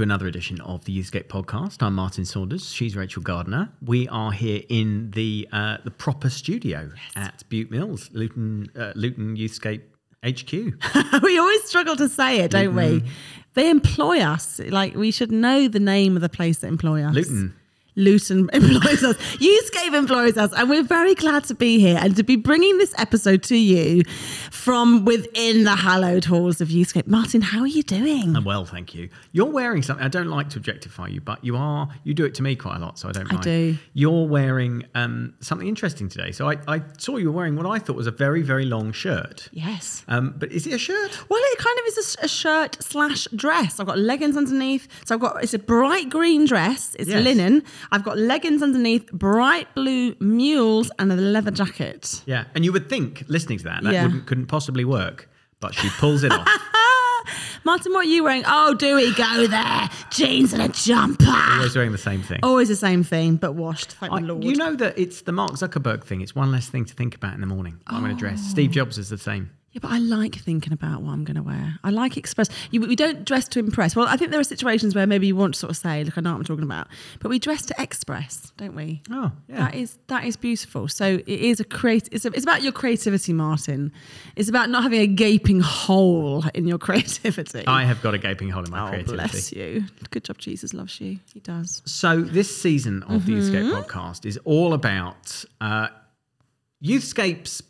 To another edition of the Youthscape podcast. I'm Martin Saunders. She's Rachel Gardner. We are here in the uh, the proper studio at Bute Mills, Luton uh, Luton Youthscape HQ. we always struggle to say it, don't we? They employ us. Like we should know the name of the place that employ us. Luton. Luton employs us. Youthscape employs us, and we're very glad to be here and to be bringing this episode to you from within the hallowed halls of Youthscape. Martin, how are you doing? I'm well, thank you. You're wearing something. I don't like to objectify you, but you are. You do it to me quite a lot, so I don't. I do. You're wearing um, something interesting today. So I, I saw you were wearing what I thought was a very very long shirt. yes. Um, but is it a shirt? Well, it kind of is a, a shirt slash dress. I've got leggings underneath. So I've got it's a bright green dress. It's Yes. linen. I've got leggings underneath, bright blue mules, and a leather jacket. Yeah. And you would think, listening to that, that Yeah. wouldn't, couldn't possibly work, but she pulls it off. Martin, what are you wearing? Oh, do we go there? Jeans and a jumper. Always wearing the same thing. Always the same thing, but washed. Thank I- the Lord. you know that it's the Mark Zuckerberg thing. It's one less thing to think about in the morning. I'm going to dress. Oh. Steve Jobs is the same. Yeah, but I like thinking about what I'm going to wear. I like express. You, we don't dress to impress. Well, I think there are situations where maybe you want to sort of say, "Look, I know what I'm talking about," but we dress to express, don't we? Oh, yeah. That is that is beautiful. So it is a create. It's, a, it's about your creativity, Martin. It's about not having a gaping hole in your creativity. I have got a gaping hole in my oh, creativity. bless you. Good job. Jesus loves you. He does. So this season of the Mm-hmm. Youthscape podcast is all about uh, Youthscape's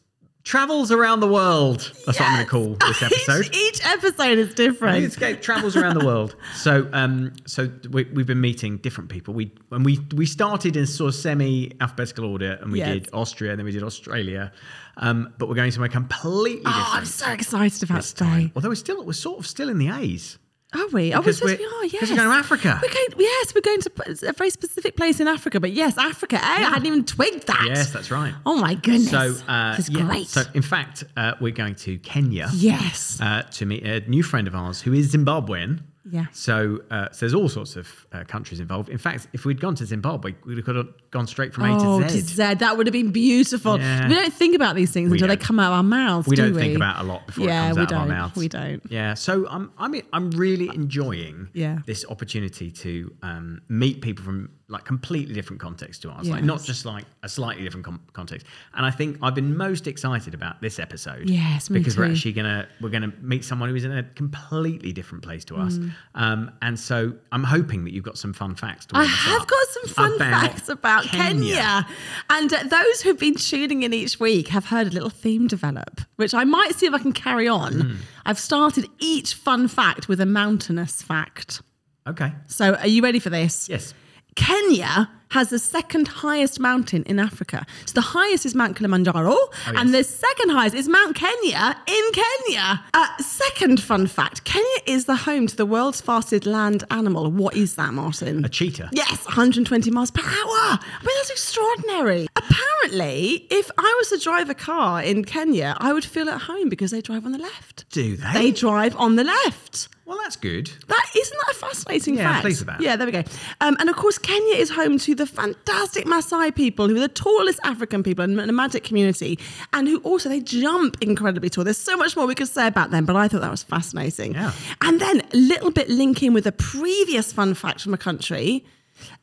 travels around the world. That's what I'm going to call this episode. Each, each episode is different. Youthscape travels around the world. So, um, so we, we've been meeting different people. We when we we started in sort of semi alphabetical order, and we Yes. did Austria, and then we did Australia. Um, but we're going somewhere completely Oh, different I'm so excited about this today. time. Although we're still we're sort of still in the A's. Are we? Oh, we're supposed we're- to be. Oh, yes. because we're going to Africa. We're going, yes, we're going to a very specific place in Africa. But yes, Africa. Eh? I hadn't even twigged that. Yes, that's right. Oh my goodness. So, uh, this is yeah, great. So, in fact, uh, we're going to Kenya yes. uh, to meet a new friend of ours who is Zimbabwean. Yeah. So, uh, so there's all sorts of uh, countries involved. In fact, if we'd gone to Zimbabwe, we could have gone straight from Oh, A to to Z. Z. That would have been beautiful. Yeah. We don't think about these things We until they don't. come out of our mouths. we do don't we? think about a lot before yeah, it comes we out don't. of our mouths. We don't. Yeah, so I'm I'm I'm really enjoying Yeah. this opportunity to um, meet people from like completely different context to ours, like not just like a slightly different com- context. And I think I've been most excited about this episode. Yes, because we're actually gonna we're gonna meet someone who is in a completely different place to us. Mm. Um, and so I'm hoping that you've got some fun facts. To I have up got some fun about facts about Kenya. Kenya. And uh, those who've been tuning in each week have heard a little theme develop, which I might see if I can carry on. Hmm. I've started each fun fact with a mountainous fact. Okay. So, are you ready for this? Yes. Kenya has the second highest mountain in Africa. So the highest is Mount Kilimanjaro, Oh, and the second highest is Mount Kenya in Kenya. Uh, second fun fact Kenya is the home to the world's fastest land animal. What is that, Martin? A cheetah. Yes, 120 miles per hour. I mean, that's extraordinary. Apparently, if I was to drive a car in Kenya, I would feel at home because they drive on the left. Do they? They drive on the left. Well, that's good. That isn't that a fascinating Yeah, fact? pleased with that. Yeah, there we go. Um, and of course, Kenya is home to the fantastic Maasai people, who are the tallest African people in the nomadic community, and who also they jump incredibly tall. There's so much more we could say about them, but I thought that was fascinating. Yeah. And then a little bit linking with a previous fun fact from a country.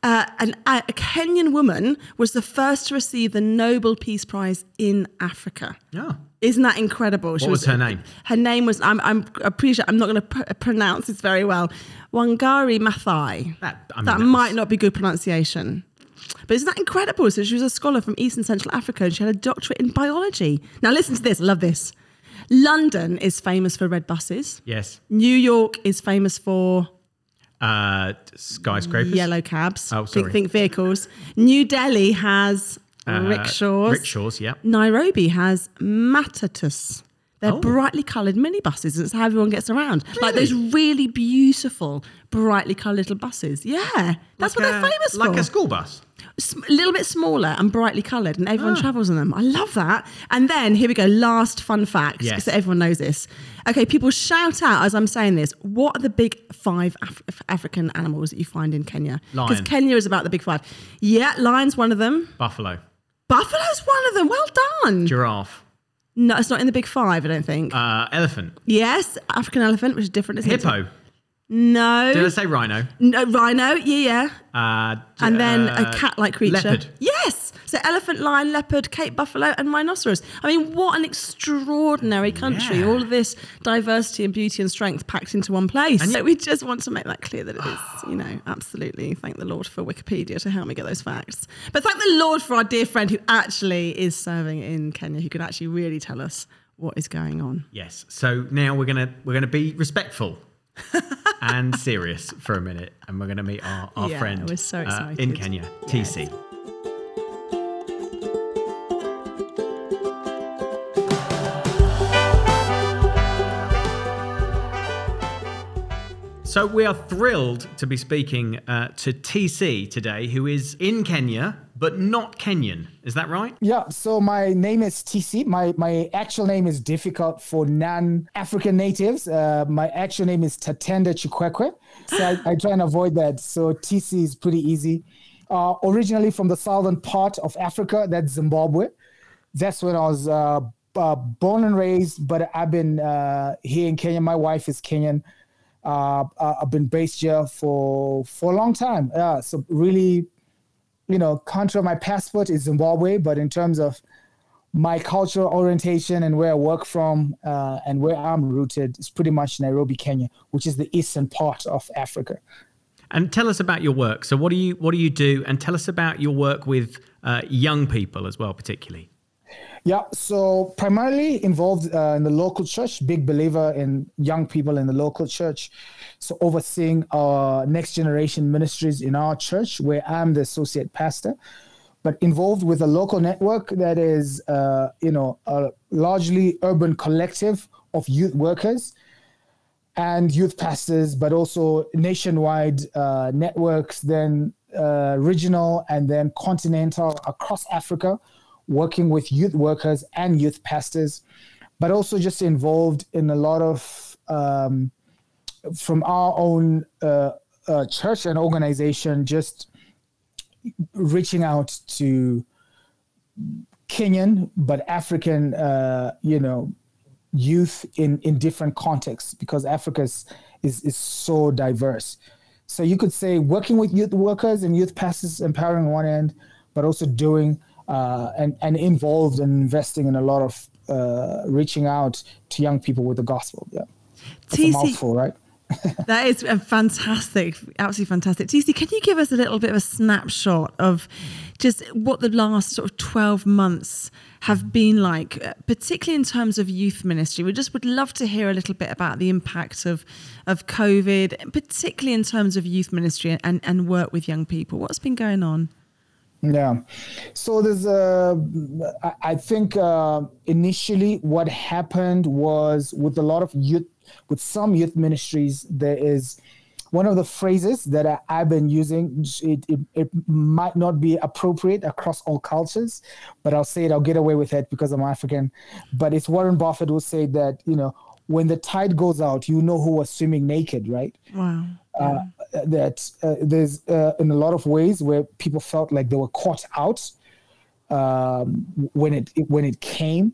Uh, an, a Kenyan woman was the first to receive the Nobel Peace Prize in Africa. Yeah. Isn't that incredible? What was her name? Her name was, I'm, I'm I'm pretty sure, I'm not going to pr- pronounce this very well, Wangari Maathai. That- I mean, that that's- might not be good pronunciation. But isn't that incredible? So she was a scholar from East and Central Africa and she had a doctorate in biology. Now listen to this, I love this. London is famous for red buses. Yes. New York is famous for Uh, skyscrapers. yellow cabs. Oh, Think, sorry. think vehicles. New Delhi has Uh, rickshaws. Rickshaws. Yeah. Nairobi has matatus. They're Oh. brightly coloured minibuses. It's how everyone gets around. Like those really beautiful, brightly coloured little buses. Yeah, that's Like what they're famous Like for. Like a school bus. A little bit smaller and brightly coloured, and everyone travels in them. I love that. And then here we go. Last fun fact, Yes. so everyone knows this. Okay, people shout out as I'm saying this. What are the big five Af- African animals that you find in Kenya? Because Kenya is about the big five. Yeah, lion's one of them. Buffalo, Buffalo's one of them. Well done. giraffe, No, it's not in the big five. I don't think. uh, elephant, yes, African elephant, which is different. Isn't hippo. It? No. Did I say rhino? no. Rhino. Yeah, yeah. Uh, d- and then uh, a cat-like creature. Leopard. Yes. So elephant, lion, leopard, Cape buffalo, and rhinoceros. I mean, what an extraordinary country! Yeah. All of this diversity and beauty and strength packed into one place. And so we just want to make that clear that it is, you know, absolutely. Thank the Lord for Wikipedia to help me get those facts. But thank the Lord for our dear friend who actually is serving in Kenya, who can actually really tell us what is going on. Yes. So now we're gonna we're gonna be respectful and serious for a minute, and we're gonna meet our, our Yeah, friend so uh, in. Kenya, Yes. TC. So we are thrilled to be speaking uh, to TC today, who is in Kenya but not Kenyan. Is that right? Yeah, so my name is TC. My my actual name is difficult for non-African natives. Uh, my actual name is Tatenda Chikwekwe. So I, I try and avoid that. So TC is pretty easy. Uh, originally from the southern part of Africa, that's Zimbabwe. That's when I was uh, born and raised, but I've been uh, here in Kenya. My wife is Kenyan. Uh, uh, I've been based here for for a long time. So really you know, country of my passport is Zimbabwe, but in terms of my cultural orientation and where I work from uh, and where I'm rooted, it's pretty much Nairobi, Kenya, which is the eastern part of Africa. And tell us about your work. So what do you what do you do? And tell us about your work with uh, young people as well, particularly. Yeah, so primarily involved uh, in the local church, big believer in young people in the local church. So overseeing our next generation ministries in our church, where I'm the associate pastor, but involved with a local network that is, uh, you know, a largely urban collective of youth workers and youth pastors, but also nationwide uh, networks, then uh, regional and then continental across Africa, working with youth workers and youth pastors, but also just involved in a lot of um, from our own uh, uh, church and organization, just reaching out to Kenyan but African, uh, you know, youth in in different contexts because Africa is, is is so diverse. So you could say working with youth workers and youth pastors, empowering on one end, but also doing uh, and and involved and investing in a lot of uh, reaching out to young people with the gospel. Yeah, that's a mouthful, right? That is a fantastic, absolutely fantastic. TC, can you give us a little bit of a snapshot of just what the last sort of 12 months have been like, uh, particularly in terms of youth ministry? We just would love to hear a little bit about the impact of, of COVID, particularly in terms of youth ministry and, and work with young people. What's been going on? Yeah. So there's a, I- I think uh, initially what happened was with a lot of youth, with some youth ministries, there is one of the phrases that I, I've been using. It, it, it might not be appropriate across all cultures, but I'll say it, I'll get away with it because I'm African. But it's Warren Buffett who said that, you know, when the tide goes out, you know who was swimming naked, right? Wow. uh, that uh, there's uh, in a lot of ways where people felt like they were caught out um, when it when it came.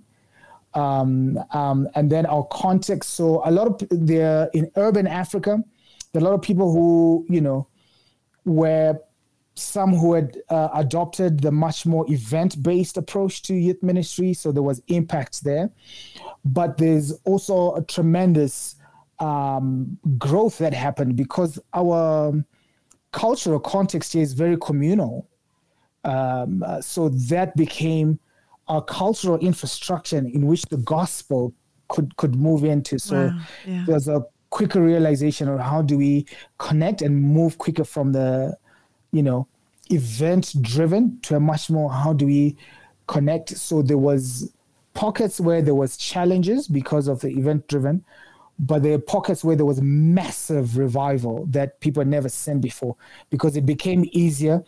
Um, um, and then our context. So a lot of there in urban Africa, there are a lot of people who you know were some who had uh, adopted the much more event-based approach to youth ministry. So there was impact there, but there's also a tremendous um, growth that happened because our cultural context here is very communal. Um, so that became our cultural infrastructure in which the gospel could could move into. So Wow, yeah. there's a quicker realization of how do we connect and move quicker from the, you know, event driven to a much more how do we connect. So there was pockets where there was challenges because of the event driven, but there are pockets where there was massive revival that people had never seen before because it became easier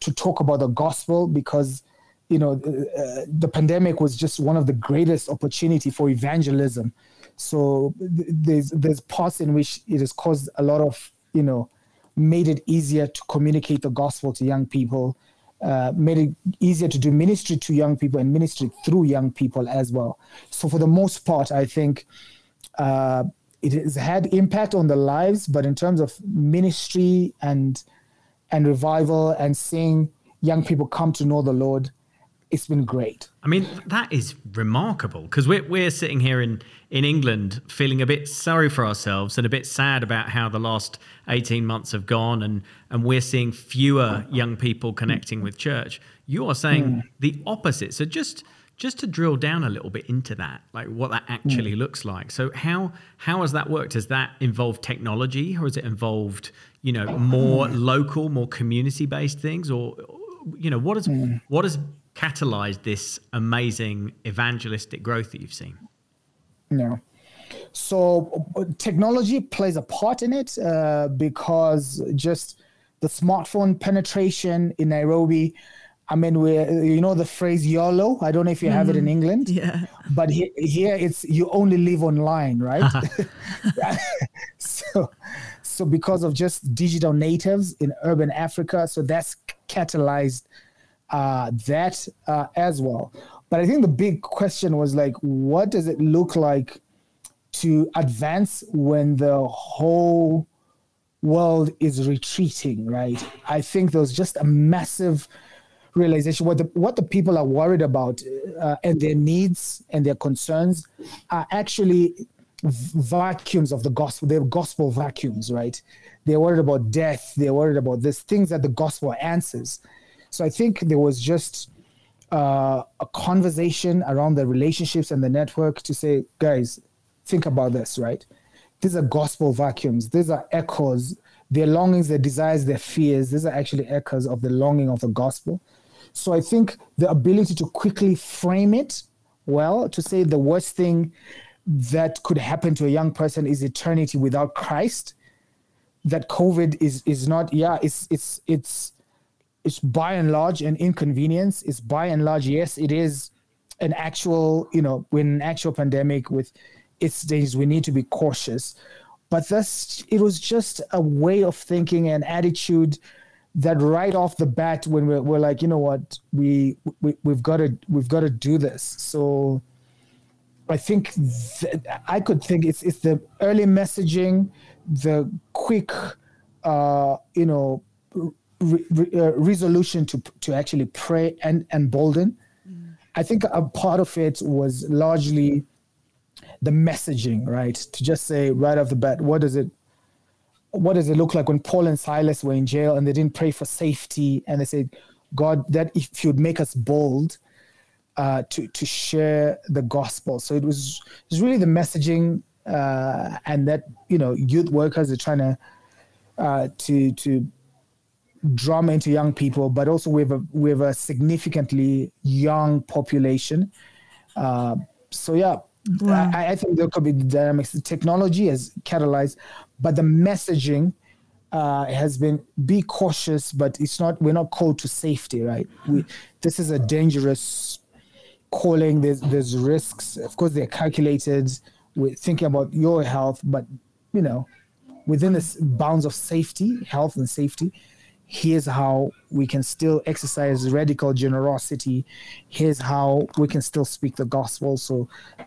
to talk about the gospel because you know uh, the pandemic was just one of the greatest opportunity for evangelism so th- there's there's parts in which it has caused a lot of you know made it easier to communicate the gospel to young people uh, made it easier to do ministry to young people and ministry through young people as well. So for the most part i think uh, it has had impact on the lives, but in terms of ministry and and revival and seeing young people come to know the Lord, it's been great. I mean, that is remarkable because we're, we're sitting here in, in England feeling a bit sorry for ourselves and a bit sad about how the last 18 months have gone, and, and we're seeing fewer young people connecting with church. You are saying mm. the opposite. So just just to drill down a little bit into that like what that actually mm. looks like so how how has that worked has that involved technology or has it involved you know more mm. local more community based things or you know what has mm. what has catalyzed this amazing evangelistic growth that you've seen yeah so technology plays a part in it uh, because just the smartphone penetration in nairobi I mean, we you know the phrase YOLO. I don't know if you have mm, it in mm-hmm. England. Yeah. But he, here it's you only live online, right? so, so because of just digital natives in urban Africa, so that's catalyzed uh, that uh, as well. But I think the big question was like, what does it look like to advance when the whole world is retreating, right? I think there was just a massive realization what the what the people are worried about uh, and their needs and their concerns are actually vacuums of the gospel they're gospel vacuums right they're worried about death they're worried about this things that the gospel answers so i think there was just uh, a conversation around the relationships and the network to say guys think about this right? These are gospel vacuums. These are echoes. Their longings their desires their fears. These are actually echoes of the longing of the gospel. So I think the ability to quickly frame it well, to say the worst thing that could happen to a young person is eternity without Christ. That COVID is is not, yeah, it's it's it's it's by and large an inconvenience. It's by and large, yes, it is an actual, you know, when an actual pandemic with its days, we need to be cautious. But that's it was just a way of thinking and attitude that right off the bat when we're, we're like you know what we, we we've got to we've got to do this so i think th- i could think it's it's the early messaging the quick uh you know re- uh, resolution to to actually pray and embolden mm. i think a part of it was largely the messaging right to just say right off the bat what does it what does it look like when Paul and Silas were in jail and they didn't pray for safety and they said, God, that if you'd make us bold uh, to to share the gospel. So it was it was really the messaging uh, and that you know youth workers are trying to uh, to to drum into young people, but also we have a we have a significantly young population. Uh, so yeah, I, I, think there could be the dynamics. The technology has catalyzed, but the messaging uh, has been be cautious, but it's not. We're not called to safety, right? We, this is a dangerous calling. There's there's risks. Of course, they're calculated. We're thinking about your health, but you know, within the bounds of safety, health and safety, here's how we can still exercise radical generosity. Here's how we can still speak the gospel. So uh,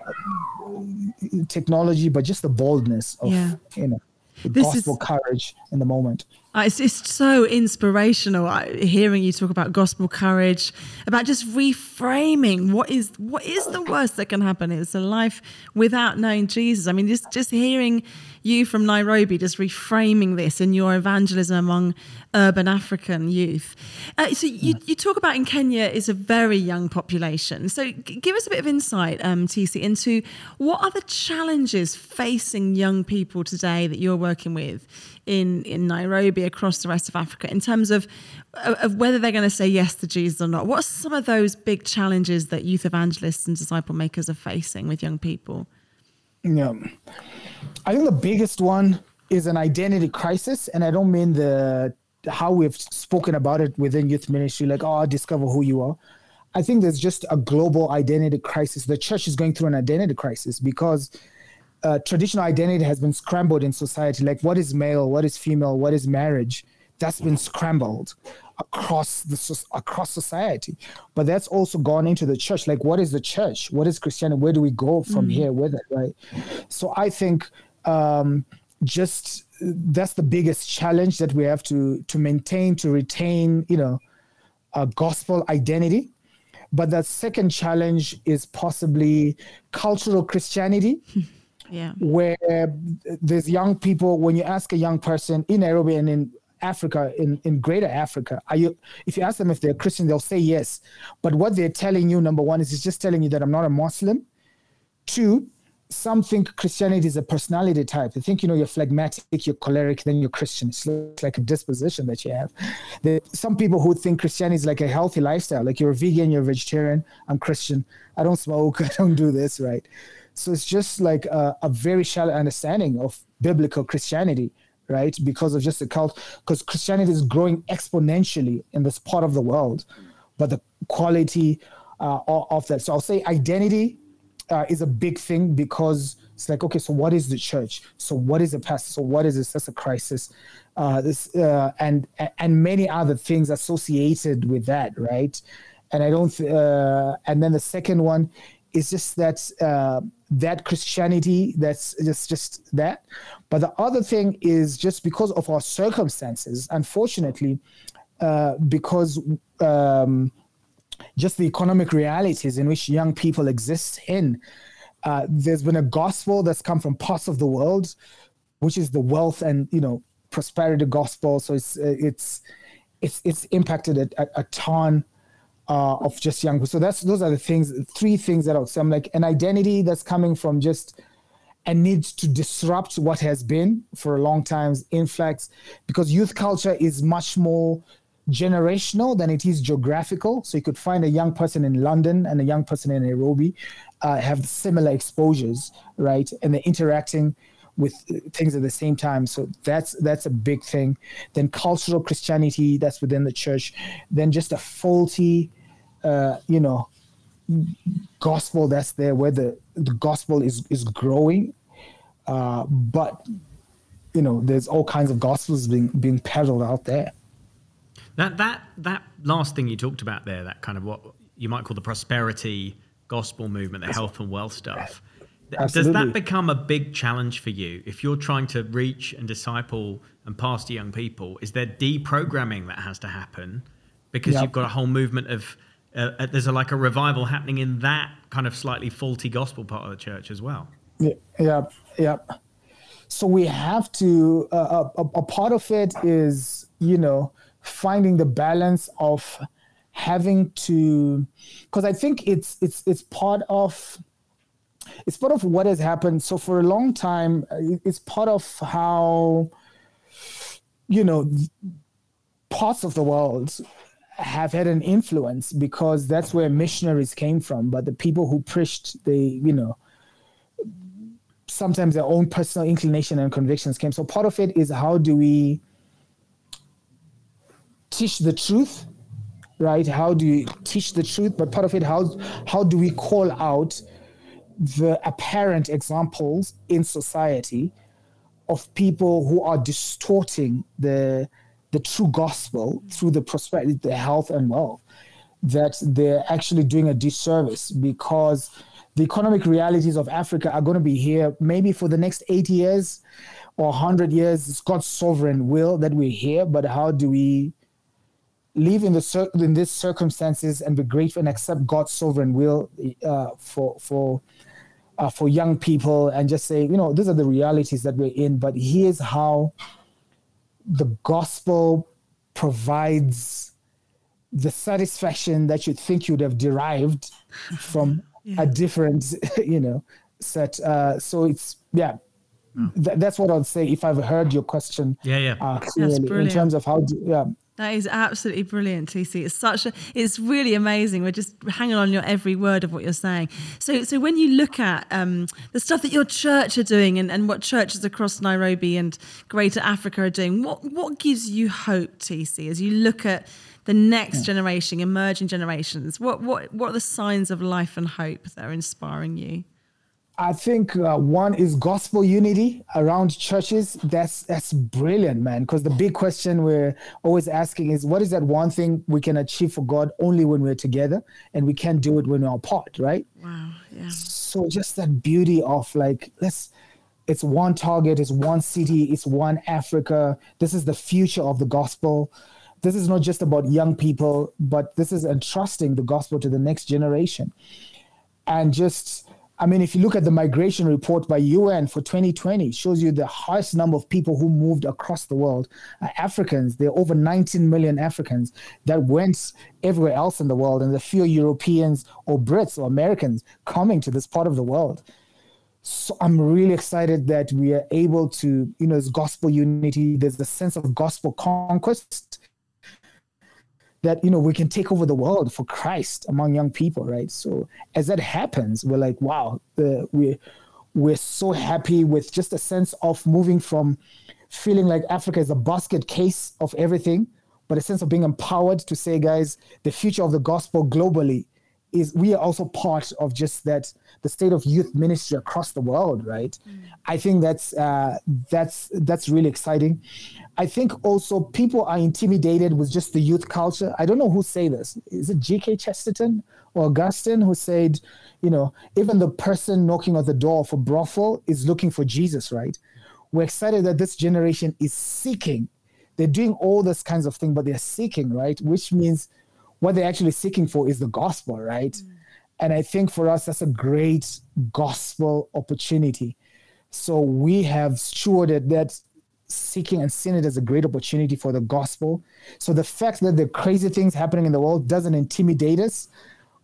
technology but just the boldness of yeah. you know the this gospel is, courage in the moment it's, it's so inspirational uh, hearing you talk about gospel courage, about just reframing what is what is the worst that can happen. It's a life without knowing Jesus. I mean, just just hearing you from Nairobi, just reframing this in your evangelism among urban African youth. Uh, so you, you talk about in Kenya is a very young population. So give us a bit of insight, um, TC, into what are the challenges facing young people today that you're working with in in Nairobi across the rest of Africa in terms of of whether they're going to say yes to Jesus or not. What are some of those big challenges that youth evangelists and disciple makers are facing with young people? Yeah. I think the biggest one is an identity crisis, and I don't mean the how we've spoken about it within youth ministry, like oh, discover who you are. I think there's just a global identity crisis. The church is going through an identity crisis because uh, traditional identity has been scrambled in society. Like, what is male? What is female? What is marriage? That's been scrambled across the across society. But that's also gone into the church. Like, what is the church? What is Christianity? Where do we go from mm. here with it? Right. So I think um, just that's the biggest challenge that we have to to maintain to retain. You know, a gospel identity but the second challenge is possibly cultural Christianity. yeah. Where there's young people, when you ask a young person in Nairobi and in Africa, in, in greater Africa, are you if you ask them if they're Christian, they'll say yes. But what they're telling you, number one, is it's just telling you that I'm not a Muslim. Two, some think Christianity is a personality type. They think, you know, you're phlegmatic, you're choleric, then you're Christian. It's like a disposition that you have. There, some people who think Christianity is like a healthy lifestyle, like you're a vegan, you're a vegetarian, I'm Christian, I don't smoke, I don't do this, right? So it's just like a, a very shallow understanding of biblical Christianity, right? Because of just the cult, because Christianity is growing exponentially in this part of the world, but the quality uh, of that. So I'll say identity uh, is a big thing because it's like, okay, so what is the church? So what is the pastor? So what is this? That's a crisis. Uh, this uh, and and many other things associated with that, right? And I don't. Uh, and then the second one is just that uh, that Christianity. That's just just that. But the other thing is just because of our circumstances, unfortunately, uh, because. Um, just the economic realities in which young people exist in. Uh, there's been a gospel that's come from parts of the world, which is the wealth and you know prosperity gospel. So it's uh, it's it's it's impacted a, a, a ton uh, of just young. So that's those are the things, three things that I would say. I'm like an identity that's coming from just a need to disrupt what has been for a long time's influx, because youth culture is much more generational than it is geographical. So you could find a young person in London and a young person in Nairobi uh, have similar exposures, right? And they're interacting with things at the same time. So that's that's a big thing. Then cultural Christianity that's within the church. Then just a faulty, uh, you know, gospel that's there where the the gospel is is growing, uh, but you know there's all kinds of gospels being being peddled out there. That that that last thing you talked about there, that kind of what you might call the prosperity gospel movement, the health and wealth stuff. Absolutely. Does that become a big challenge for you if you're trying to reach and disciple and pastor young people? Is there deprogramming that has to happen because yep. you've got a whole movement of uh, uh, there's a, like a revival happening in that kind of slightly faulty gospel part of the church as well? Yeah, yeah, yeah. So we have to. Uh, a, a part of it is you know finding the balance of having to because i think it's it's it's part of it's part of what has happened so for a long time it's part of how you know parts of the world have had an influence because that's where missionaries came from but the people who preached they you know sometimes their own personal inclination and convictions came so part of it is how do we teach the truth, right? How do you teach the truth? But part of it, how how do we call out the apparent examples in society of people who are distorting the the true gospel through the prosperity, the health and wealth, that they're actually doing a disservice because the economic realities of Africa are going to be here maybe for the next 80 years or 100 years. It's God's sovereign will that we're here, but how do we live in the in these circumstances and be grateful and accept God's sovereign will uh, for for uh, for young people and just say, you know, these are the realities that we're in, but here's how the gospel provides the satisfaction that you think you'd have derived from yeah. a different, you know, set. Uh, so it's yeah. Th- that's what I'd say if I've heard your question. Yeah, yeah. Uh, clearly in terms of how, do, yeah, That is absolutely brilliant, TC. It's such a, it's really amazing. We're just hanging on your every word of what you're saying. So, so when you look at um, the stuff that your church are doing and, and what churches across Nairobi and Greater Africa are doing, what what gives you hope, TC, as you look at the next generation, emerging generations? What what what are the signs of life and hope that are inspiring you? I think uh, one is gospel unity around churches. That's that's brilliant, man. Because the big question we're always asking is, what is that one thing we can achieve for God only when we're together, and we can't do it when we're apart, right? Wow. Yeah. So just that beauty of like, let's. It's one target. It's one city. It's one Africa. This is the future of the gospel. This is not just about young people, but this is entrusting the gospel to the next generation, and just I mean, if you look at the migration report by UN for 2020, it shows you the highest number of people who moved across the world. Uh, Africans, there are over 19 million Africans that went everywhere else in the world, and the few Europeans or Brits or Americans coming to this part of the world. So I'm really excited that we are able to, you know, there's gospel unity, there's a sense of gospel conquest that you know we can take over the world for Christ among young people, right? So as that happens, we're like, wow, the, we we're so happy with just a sense of moving from feeling like Africa is a basket case of everything, but a sense of being empowered to say, guys, the future of the gospel globally is we are also part of just that the state of youth ministry across the world right? Mm. i think that's uh, that's that's really exciting. I think also people are intimidated with just the youth culture. I don't know who say this. Is it gk chesterton or augustine who said you know even the person knocking at the door for brothel is looking for jesus right? We're excited that this generation is seeking. They're doing all those kinds of things but they're seeking right? Which means what they're actually seeking for is the gospel, right? Mm. And I think for us, that's a great gospel opportunity. So we have stewarded that seeking and seeing it as a great opportunity for the gospel. So the fact that the crazy things happening in the world doesn't intimidate us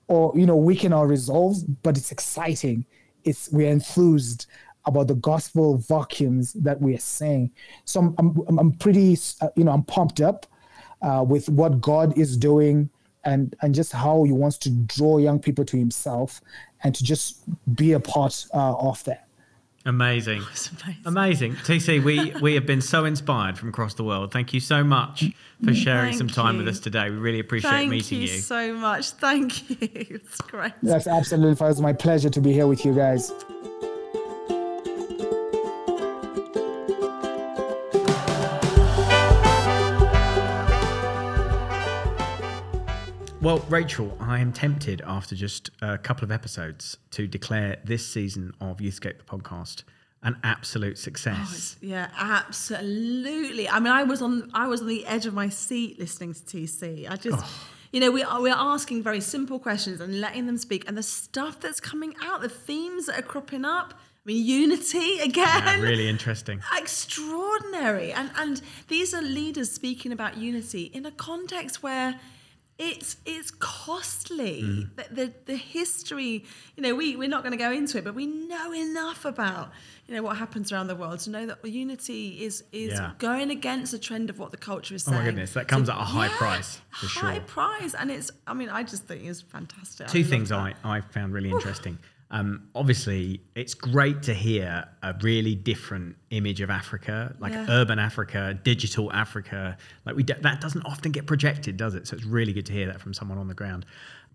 or you know weaken our resolves, but it's exciting. It's we're enthused about the gospel vacuums that we are saying. So I'm I'm, I'm pretty uh, you know I'm pumped up uh, with what God is doing and and just how he wants to draw young people to himself and to just be a part uh, of that. Amazing. amazing. amazing. TC, we, we have been so inspired from across the world. Thank you so much for sharing Thank some time you. with us today. We really appreciate Thank meeting you. Thank you so much. Thank you. It's great. That's absolutely fine. It's my pleasure to be here with you guys. Well, Rachel, I am tempted after just a couple of episodes to declare this season of Youthscape the podcast an absolute success. Oh, yeah, absolutely. I mean, I was on I was on the edge of my seat listening to TC. I just oh. you know, we are we're asking very simple questions and letting them speak and the stuff that's coming out, the themes that are cropping up. I mean, unity again. Yeah, really interesting. Extraordinary. And and these are leaders speaking about unity in a context where it's it's costly. Mm. The, the, the history, you know, we we're not going to go into it, but we know enough about you know what happens around the world to know that unity is is yeah. going against the trend of what the culture is saying. Oh my goodness, that comes so, at a high yeah, price for high sure. High price, and it's. I mean, I just think it's fantastic. Two things I I found really interesting. Um, obviously, it's great to hear a really different image of Africa, like yeah. urban Africa, digital Africa. Like we, that doesn't often get projected, does it? So it's really good to hear that from someone on the ground.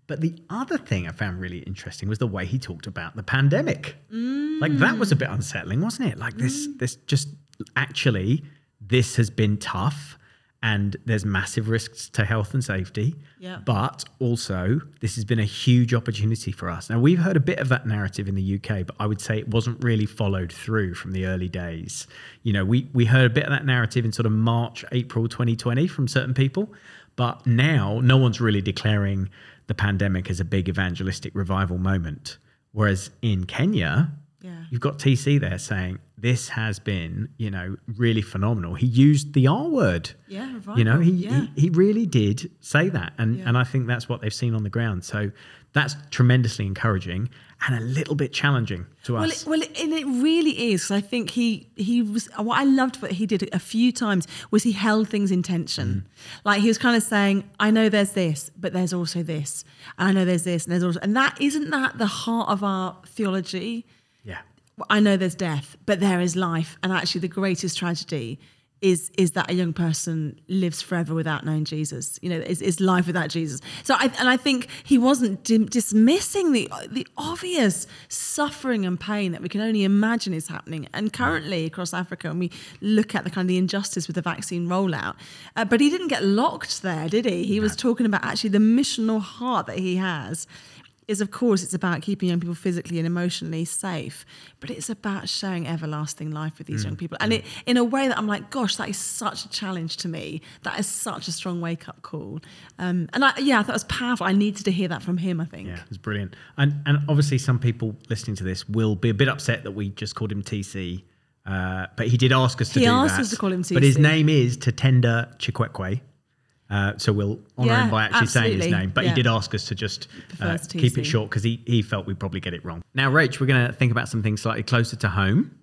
But the other thing I found really interesting was the way he talked about the pandemic. Mm. Like that was a bit unsettling, wasn't it? Like this, mm. this just actually, this has been tough and there's massive risks to health and safety. Yeah. But also, this has been a huge opportunity for us. Now, we've heard a bit of that narrative in the UK, but I would say it wasn't really followed through from the early days. You know, we, we heard a bit of that narrative in sort of March, April 2020 from certain people. But now, no one's really declaring the pandemic as a big evangelistic revival moment. Whereas in Kenya, yeah. You've got TC there saying this has been, you know, really phenomenal. He used the R word. Yeah, You know, he, yeah. he, he really did say that, and yeah. and I think that's what they've seen on the ground. So that's tremendously encouraging. and a little bit challenging to Well, us. it, well, it, and it really is. I think he he was what I loved what he did a few times was he held things in tension. Mm. Like he was kind of saying, "I know there's this, but there's also this, and I know there's this, and there's also," and that isn't that the heart of our theology. yeah. I know there's death, but there is life, and actually, the greatest tragedy is is that a young person lives forever without knowing Jesus. You know, is, is life without Jesus. So, I, and I think he wasn't dim- dismissing the the obvious suffering and pain that we can only imagine is happening, and currently across Africa, and we look at the kind of the injustice with the vaccine rollout. Uh, but he didn't get locked there, did he? He was talking about actually the missional heart that he has is of course it's about keeping young people physically and emotionally safe but it's about sharing everlasting life with these Mm. young people and it in a way that i'm like gosh that is such a challenge to me that is such a strong wake-up call um, and I, yeah i thought it was powerful i needed to hear that from him i think Yeah, it's brilliant. And and obviously, some people listening to this will be a bit upset that we just called him TC. Uh, but he did ask us to He do asked that. us to call him TC. But his name is Tatenda Chikwekwe. Uh, so we'll honour Yeah, him by actually saying his name. But Yeah. he did ask us to just uh, keep it short because he, he felt we'd probably get it wrong. Now, Rach, we're going to think about something slightly closer to home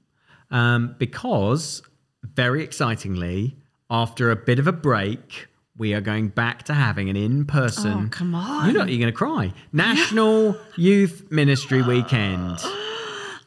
um, because, very excitingly, after a bit of a break, we are going back to having an in person. Oh, come on. You're not, you're going to cry. National Youth Ministry Weekend.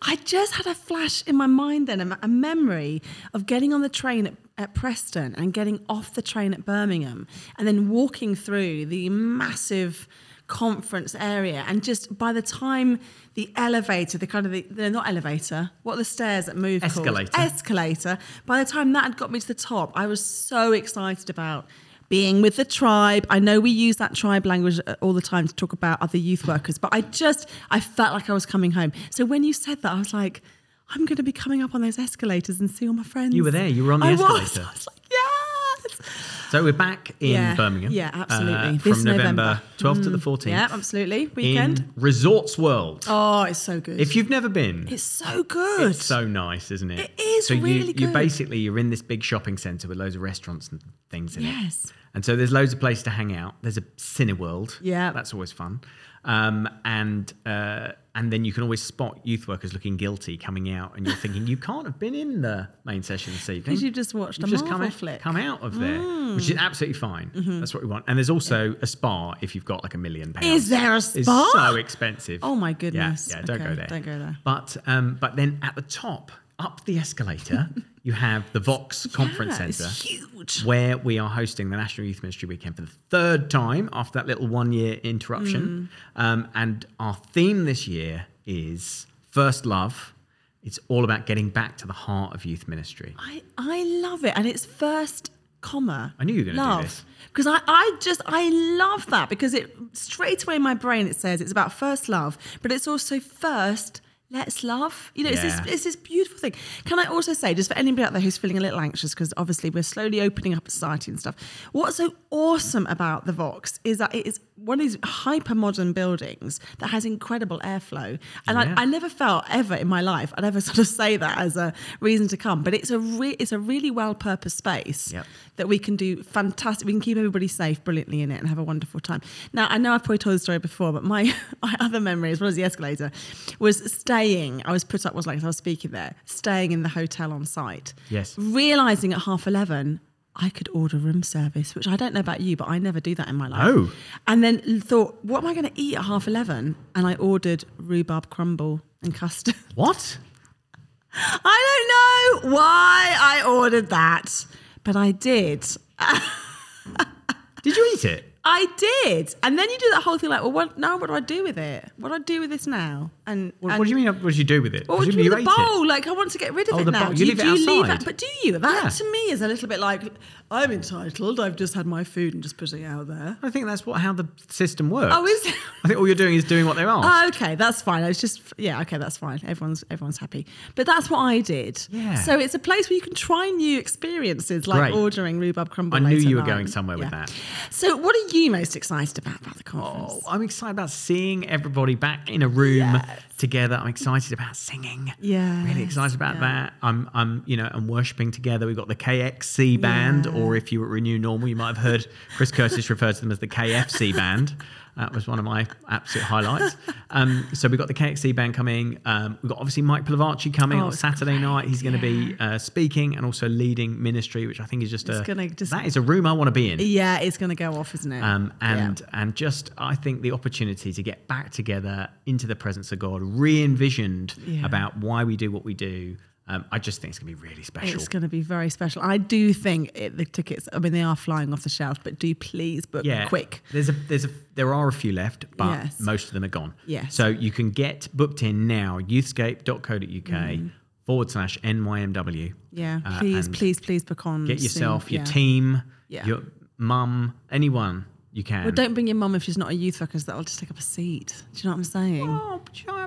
I just had a flash in my mind then, a, a memory of getting on the train at, at Preston and getting off the train at Birmingham and then walking through the massive conference area. And just by the time the elevator, the kind of the, the not elevator, what the stairs that move called? Escalator. Escalator. By the time that had got me to the top, I was so excited about being with the tribe. I know we use that tribe language uh, all the time to talk about other youth workers, but I just I felt like I was coming home. So when you said that, I was like, I'm going to be coming up on those escalators and see all my friends. You were there, you were on the I was. escalator. I was like, yes. So we're back in Yeah. Birmingham. Yeah, uh, absolutely. from This November, November. 12th to the 14th. Yeah, absolutely. Weekend. In Resorts World. oh, it's so good. If you've never been, it's so good. It's so nice, isn't it? It is so you, really You good. basically you're in this big shopping centre with loads of restaurants and things in it. Yes. And so there's loads of places to hang out. There's a Cineworld. Yeah. That's always fun. Um, and uh, and then you can always spot youth workers looking guilty coming out, and you're thinking you can't have been in the main session this evening because you've just watched You've a just come Marvel flick. Mm. come out of there, which is absolutely fine. That's what we want. And there's also a spa if you've got like a million pounds. Is there a spa? It's so expensive. Oh my Yeah, goodness. yeah, don't Okay, go there. don't go there. But um, but then at the top, up the escalator, you have the Vox Conference Yeah, Centre, huge. where we are hosting the National Youth Ministry Weekend for the third time after that little one-year interruption. Mm. Um, and our theme this year is First Love. It's all about getting back to the heart of youth ministry. I, I love it. And it's first comma. I knew you were gonna do love. this. Because I, I just I love that because it straight away in my brain it says it's about first love, but it's also first let's love. You know, it's, this, it's this beautiful thing. Can I also say, just for anybody out there who's feeling a little anxious, because obviously we're slowly opening up society and stuff, what's so awesome about the Vox is that it is one of these hyper modern buildings that has incredible airflow. And Yeah. I, I never felt ever in my life, I'd ever sort of say that as a reason to come, but it's a, re- it's a really well purposed space Yep. that we can do fantastic. We can keep everybody safe brilliantly in it and have a wonderful time. Now, I know I've probably told the story before, but my, my other memory, as well as the escalator, was staying. I was put up, was like, I was speaking there, staying in the hotel on site. Yes. Realizing at half 11, I could order room service, which I don't know about you, but I never do that in my life. Oh. And then thought, what am I going to eat at half 11? And I ordered rhubarb crumble and custard. What? I don't know why I ordered that, but I did. Did you eat it? I did. And then you do that whole thing like, well, what, now what do I do with it? What do I do with this now? And, What, and what do you mean? What did you do with it? What would you Presumably do with the ate it. bowl? Like, I want to get rid of Oh, it the now. bowl. You leave it do you leave outside. But do you? That Yeah. to me is a little bit like, I'm entitled. I've just had my food and just putting it out there. I think that's what how the system works. Oh, is it? I think all you're doing is doing what they're asked. Oh, okay, that's fine. I was just yeah, okay, that's fine. Everyone's everyone's happy. But that's what I did. Yeah. So it's a place where you can try new experiences, like Great. ordering rhubarb crumble. I knew at you were night. going somewhere with that. So, what are you most excited about about the conference? Oh, I'm excited about seeing everybody back in a room Yes. Together. I'm excited about singing. Yeah. really excited about yeah. that. I'm, I'm, you know, and worshiping together. We've got the KXC band, Yeah. or if you were at Renew Normal, you might have heard Chris Curtis refer to them as the KFC band. That was one of my absolute highlights. Um, so we've got the KXC band coming. Um, we've got obviously Mike Pilavachi coming Oh, on Saturday great, night. He's going to be uh, speaking and also leading ministry, which I think is just It's a just- that is a room I want to be in. Yeah, it's going to go off, isn't it? Um, and Yeah. and just I think the opportunity to get back together into the presence of God, re-envisioned Yeah. about why we do what we do. Um, I just think it's gonna be really special. It's going to be very special. I do think it, the tickets. I mean, they are flying off the shelf, but do please book yeah, quick. There's a there's a there are a few left, but Yes. most of them are gone. Yes. So you can get booked in now. Youthscape.co.uk forward slash NYMW. Mm. Yeah, Uh, please, please, please book on. Get soon. yourself, your Yeah. team, Yeah. your mum, anyone you can. Well, don't bring your mum if she's not a youth worker, because that'll just take up a seat. Do you know what I'm saying? Oh.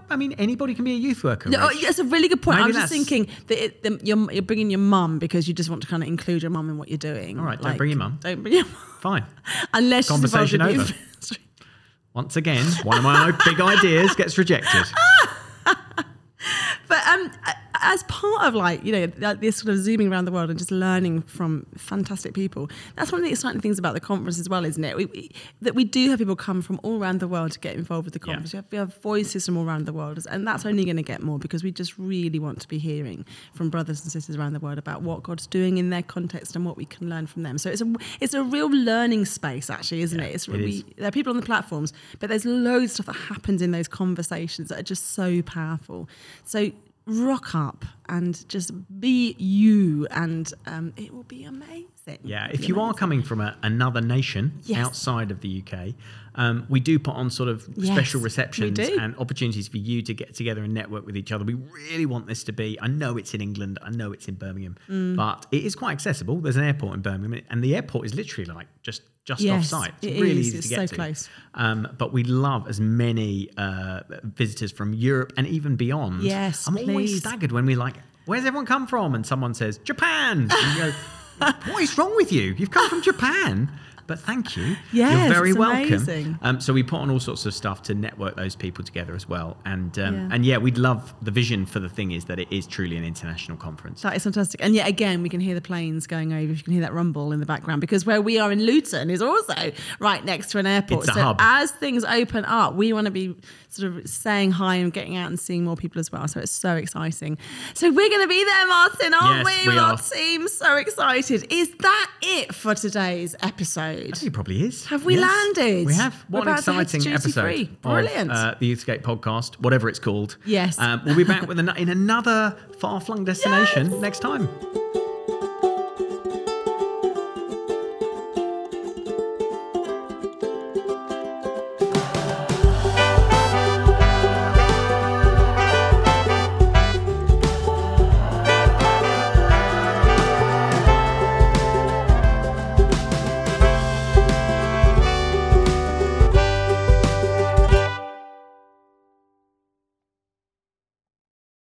I mean, anybody can be a youth worker. No, oh, that's a really good point. Maybe I was just thinking that it, the, you're, you're bringing your mum because you just want to kind of include your mum in what you're doing. All right, don't bring your mum. Don't bring your mum. Fine. Unless Conversation over. Once again, one of my big ideas gets rejected. But um, as part of like you know this sort of zooming around the world and just learning from fantastic people, that's one of the exciting things about the conference as well, isn't it? We, we, that we do have people come from all around the world to get involved with the Yeah. conference. We, have, we have voices from all around the world, and that's only going to get more because we just really want to be hearing from brothers and sisters around the world about what God's doing in their context and what we can learn from them. So it's a it's a real learning space, actually, isn't it? It's it really, is. there are people on the platforms, but there's loads of stuff that happens in those conversations that are just so powerful. So rock up and just be you, and um, it will be amazing. Yeah, if you are coming from a, another nation Yes. outside of the UK, um, we do put on sort of Yes, special receptions and opportunities for you to get together and network with each other. We really want this to be. I know it's in England, I know it's in Birmingham, Mm. but it is quite accessible. There's an airport in Birmingham, and the airport is literally like just just off-site. It's it really is. easy It's to get so to. close. Um, but we love as many uh, visitors from Europe and even beyond. Yes, I'm always staggered when we like, where's everyone come from? And someone says Japan. And you go, what is wrong with you? You've come from Japan. But thank you. Yes, You're very welcome. Um, so we put on all sorts of stuff to network those people together as well. And um, Yeah. and yeah, we'd love the vision for the thing is that it is truly an international conference. That is fantastic. And yet again, we can hear the planes going over. You can hear that rumble in the background because where we are in Luton is also right next to an airport. It's a so hub. as things open up, we want to be sort of saying hi and getting out and seeing more people as well. So it's so exciting. So we're going to be there, Martin, aren't Yes, we? we Our are. team so excited. Is that it for today's episode? Think it probably is. Have we Yes, landed? We have. We're What an about to to exciting episode free. of Brilliant. uh, the Youthscape podcast, whatever it's called. Yes. Um, we'll be back with an, in another far-flung destination Yes. next time.